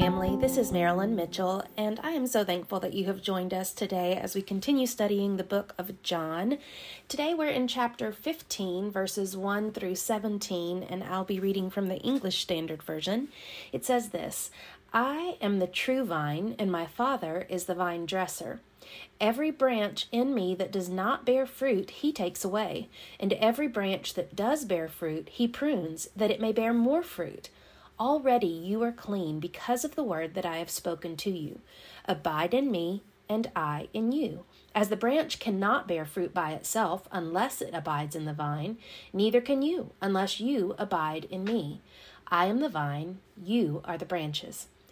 Family. This is Marilyn Mitchell, and I am so thankful that you have joined us today as we continue studying the book of John. Today we're in chapter 15, verses 1 through 17, and I'll be reading from the English Standard Version. It says this I am the true vine, and my Father is the vine dresser. Every branch in me that does not bear fruit, he takes away, and every branch that does bear fruit, he prunes, that it may bear more fruit. Already you are clean because of the word that I have spoken to you. Abide in me, and I in you. As the branch cannot bear fruit by itself unless it abides in the vine, neither can you unless you abide in me. I am the vine, you are the branches.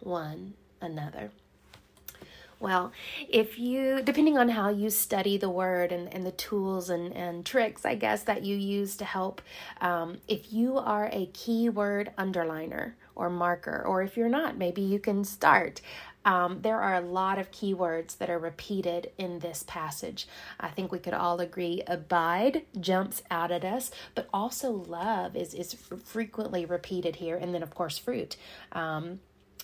one another. Well, if you, depending on how you study the word and, and the tools and, and tricks, I guess, that you use to help, um, if you are a keyword underliner or marker, or if you're not, maybe you can start. Um, there are a lot of keywords that are repeated in this passage. I think we could all agree abide jumps out at us, but also love is, is frequently repeated here, and then, of course, fruit. Um,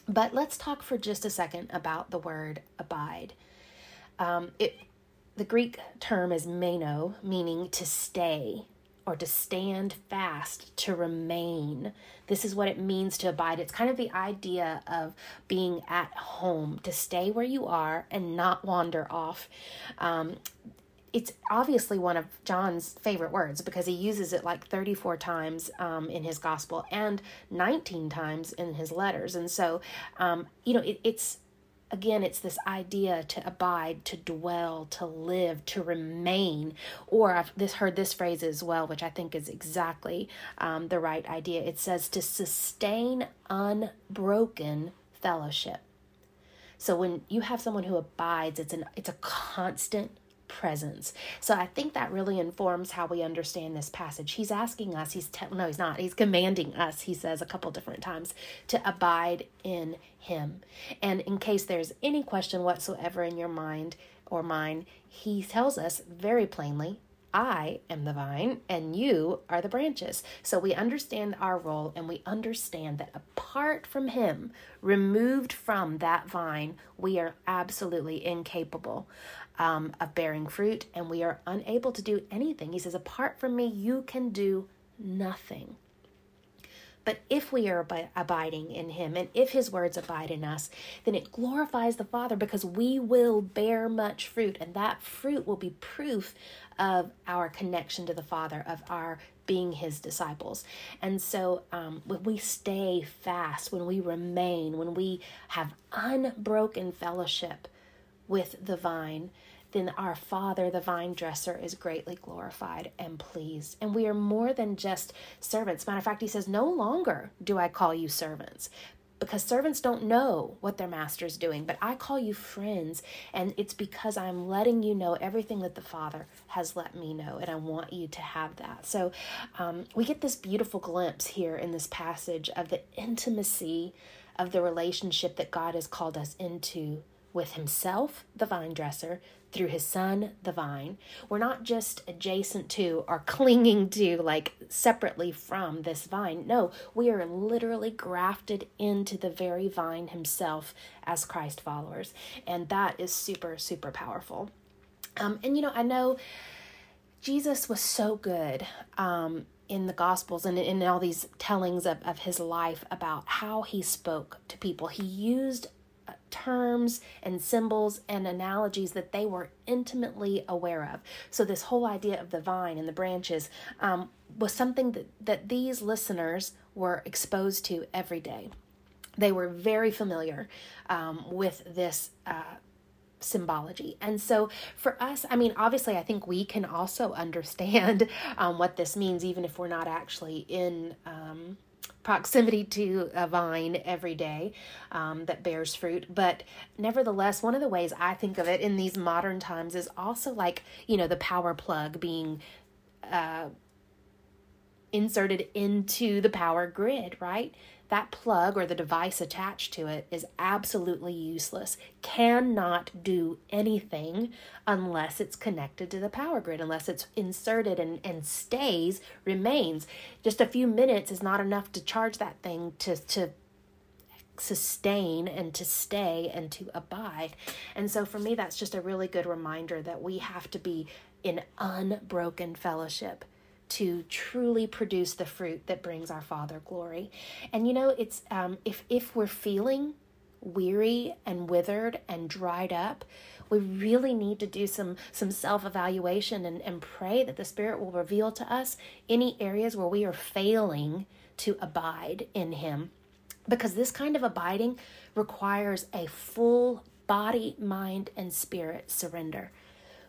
but let's talk for just a second about the word abide. Um, it, the Greek term is meno, meaning to stay or to stand fast, to remain. This is what it means to abide. It's kind of the idea of being at home, to stay where you are and not wander off. Um, it's obviously one of John's favorite words because he uses it like 34 times um, in his gospel and 19 times in his letters. And so, um, you know, it, it's again, it's this idea to abide, to dwell, to live, to remain. Or I've this heard this phrase as well, which I think is exactly um, the right idea. It says to sustain unbroken fellowship. So when you have someone who abides, it's an it's a constant presence. So I think that really informs how we understand this passage. He's asking us, he's te- no, he's not. He's commanding us, he says a couple different times, to abide in him. And in case there's any question whatsoever in your mind or mine, he tells us very plainly, I am the vine and you are the branches. So we understand our role and we understand that apart from Him, removed from that vine, we are absolutely incapable um, of bearing fruit and we are unable to do anything. He says, Apart from me, you can do nothing. But if we are ab- abiding in Him and if His words abide in us, then it glorifies the Father because we will bear much fruit, and that fruit will be proof of our connection to the Father, of our being His disciples. And so um, when we stay fast, when we remain, when we have unbroken fellowship with the vine, then our Father, the vine dresser, is greatly glorified and pleased. And we are more than just servants. Matter of fact, he says, No longer do I call you servants, because servants don't know what their master's doing, but I call you friends, and it's because I'm letting you know everything that the Father has let me know, and I want you to have that. So um, we get this beautiful glimpse here in this passage of the intimacy of the relationship that God has called us into with Himself, the vine dresser, through his son, the vine. We're not just adjacent to or clinging to, like separately from this vine. No, we are literally grafted into the very vine himself as Christ followers. And that is super, super powerful. Um, and you know, I know Jesus was so good. Um, in the gospels and in all these tellings of, of his life about how he spoke to people he used terms and symbols and analogies that they were intimately aware of. So, this whole idea of the vine and the branches um, was something that, that these listeners were exposed to every day. They were very familiar um, with this. Uh, symbology. And so for us, I mean, obviously, I think we can also understand um, what this means, even if we're not actually in um, proximity to a vine every day um, that bears fruit. But nevertheless, one of the ways I think of it in these modern times is also like, you know, the power plug being uh, inserted into the power grid, right? That plug or the device attached to it is absolutely useless, cannot do anything unless it's connected to the power grid, unless it's inserted and, and stays, remains. Just a few minutes is not enough to charge that thing to, to sustain and to stay and to abide. And so for me, that's just a really good reminder that we have to be in unbroken fellowship to truly produce the fruit that brings our Father glory. And you know, it's um, if if we're feeling weary and withered and dried up, we really need to do some some self-evaluation and, and pray that the Spirit will reveal to us any areas where we are failing to abide in Him. Because this kind of abiding requires a full body, mind, and spirit surrender.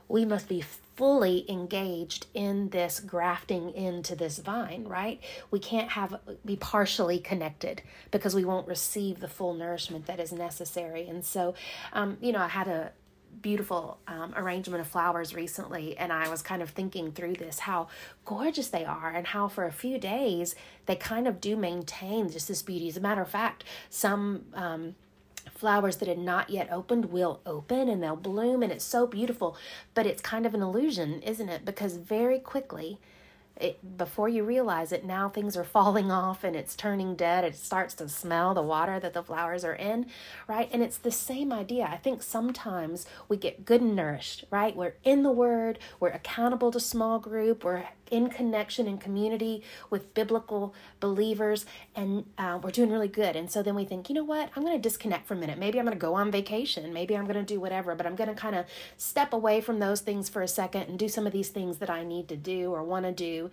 We must be fully engaged in this grafting into this vine, right? We can't have be partially connected because we won't receive the full nourishment that is necessary. And so, um, you know, I had a beautiful um, arrangement of flowers recently and i was kind of thinking through this how gorgeous they are and how for a few days they kind of do maintain just this beauty as a matter of fact some um, flowers that had not yet opened will open and they'll bloom and it's so beautiful but it's kind of an illusion isn't it because very quickly it, before you realize it, now things are falling off and it's turning dead. It starts to smell the water that the flowers are in, right? And it's the same idea. I think sometimes we get good and nourished, right? We're in the Word, we're accountable to small group, we're in connection and community with biblical believers, and uh, we're doing really good. And so then we think, you know what? I'm going to disconnect for a minute. Maybe I'm going to go on vacation. Maybe I'm going to do whatever, but I'm going to kind of step away from those things for a second and do some of these things that I need to do or want to do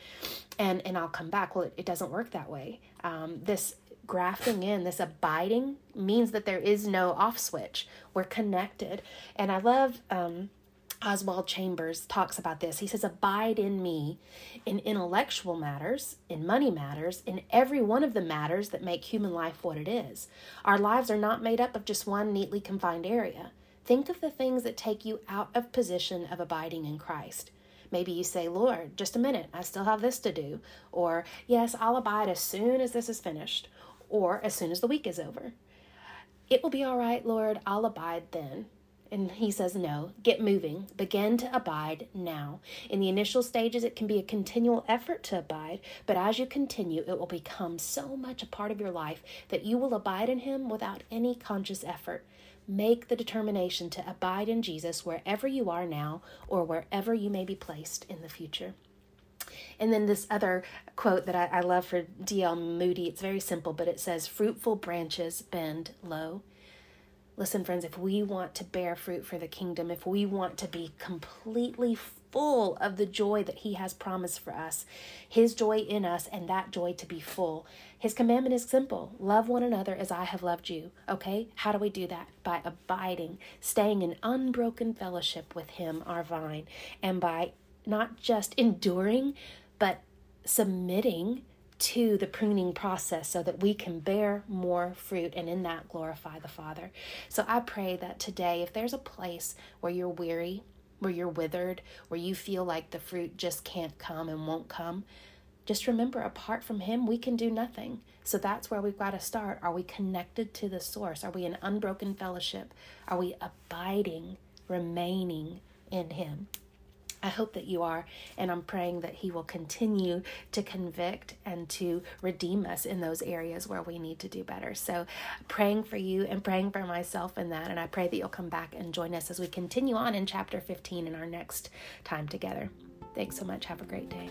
and and I'll come back. Well, it, it doesn't work that way. Um, this grafting in, this abiding, means that there is no off switch. We're connected, and I love. Um, Oswald Chambers talks about this. He says, Abide in me in intellectual matters, in money matters, in every one of the matters that make human life what it is. Our lives are not made up of just one neatly confined area. Think of the things that take you out of position of abiding in Christ. Maybe you say, Lord, just a minute, I still have this to do. Or, yes, I'll abide as soon as this is finished, or as soon as the week is over. It will be all right, Lord, I'll abide then. And he says, No, get moving. Begin to abide now. In the initial stages, it can be a continual effort to abide, but as you continue, it will become so much a part of your life that you will abide in him without any conscious effort. Make the determination to abide in Jesus wherever you are now or wherever you may be placed in the future. And then this other quote that I, I love for D.L. Moody, it's very simple, but it says, Fruitful branches bend low. Listen, friends, if we want to bear fruit for the kingdom, if we want to be completely full of the joy that He has promised for us, His joy in us, and that joy to be full, His commandment is simple love one another as I have loved you. Okay? How do we do that? By abiding, staying in unbroken fellowship with Him, our vine, and by not just enduring, but submitting to the pruning process so that we can bear more fruit and in that glorify the Father. So I pray that today, if there's a place where you're weary, where you're withered, where you feel like the fruit just can't come and won't come, just remember apart from Him, we can do nothing. So that's where we've got to start. Are we connected to the source? Are we in unbroken fellowship? Are we abiding, remaining in Him? I hope that you are, and I'm praying that He will continue to convict and to redeem us in those areas where we need to do better. So, praying for you and praying for myself in that, and I pray that you'll come back and join us as we continue on in chapter 15 in our next time together. Thanks so much. Have a great day.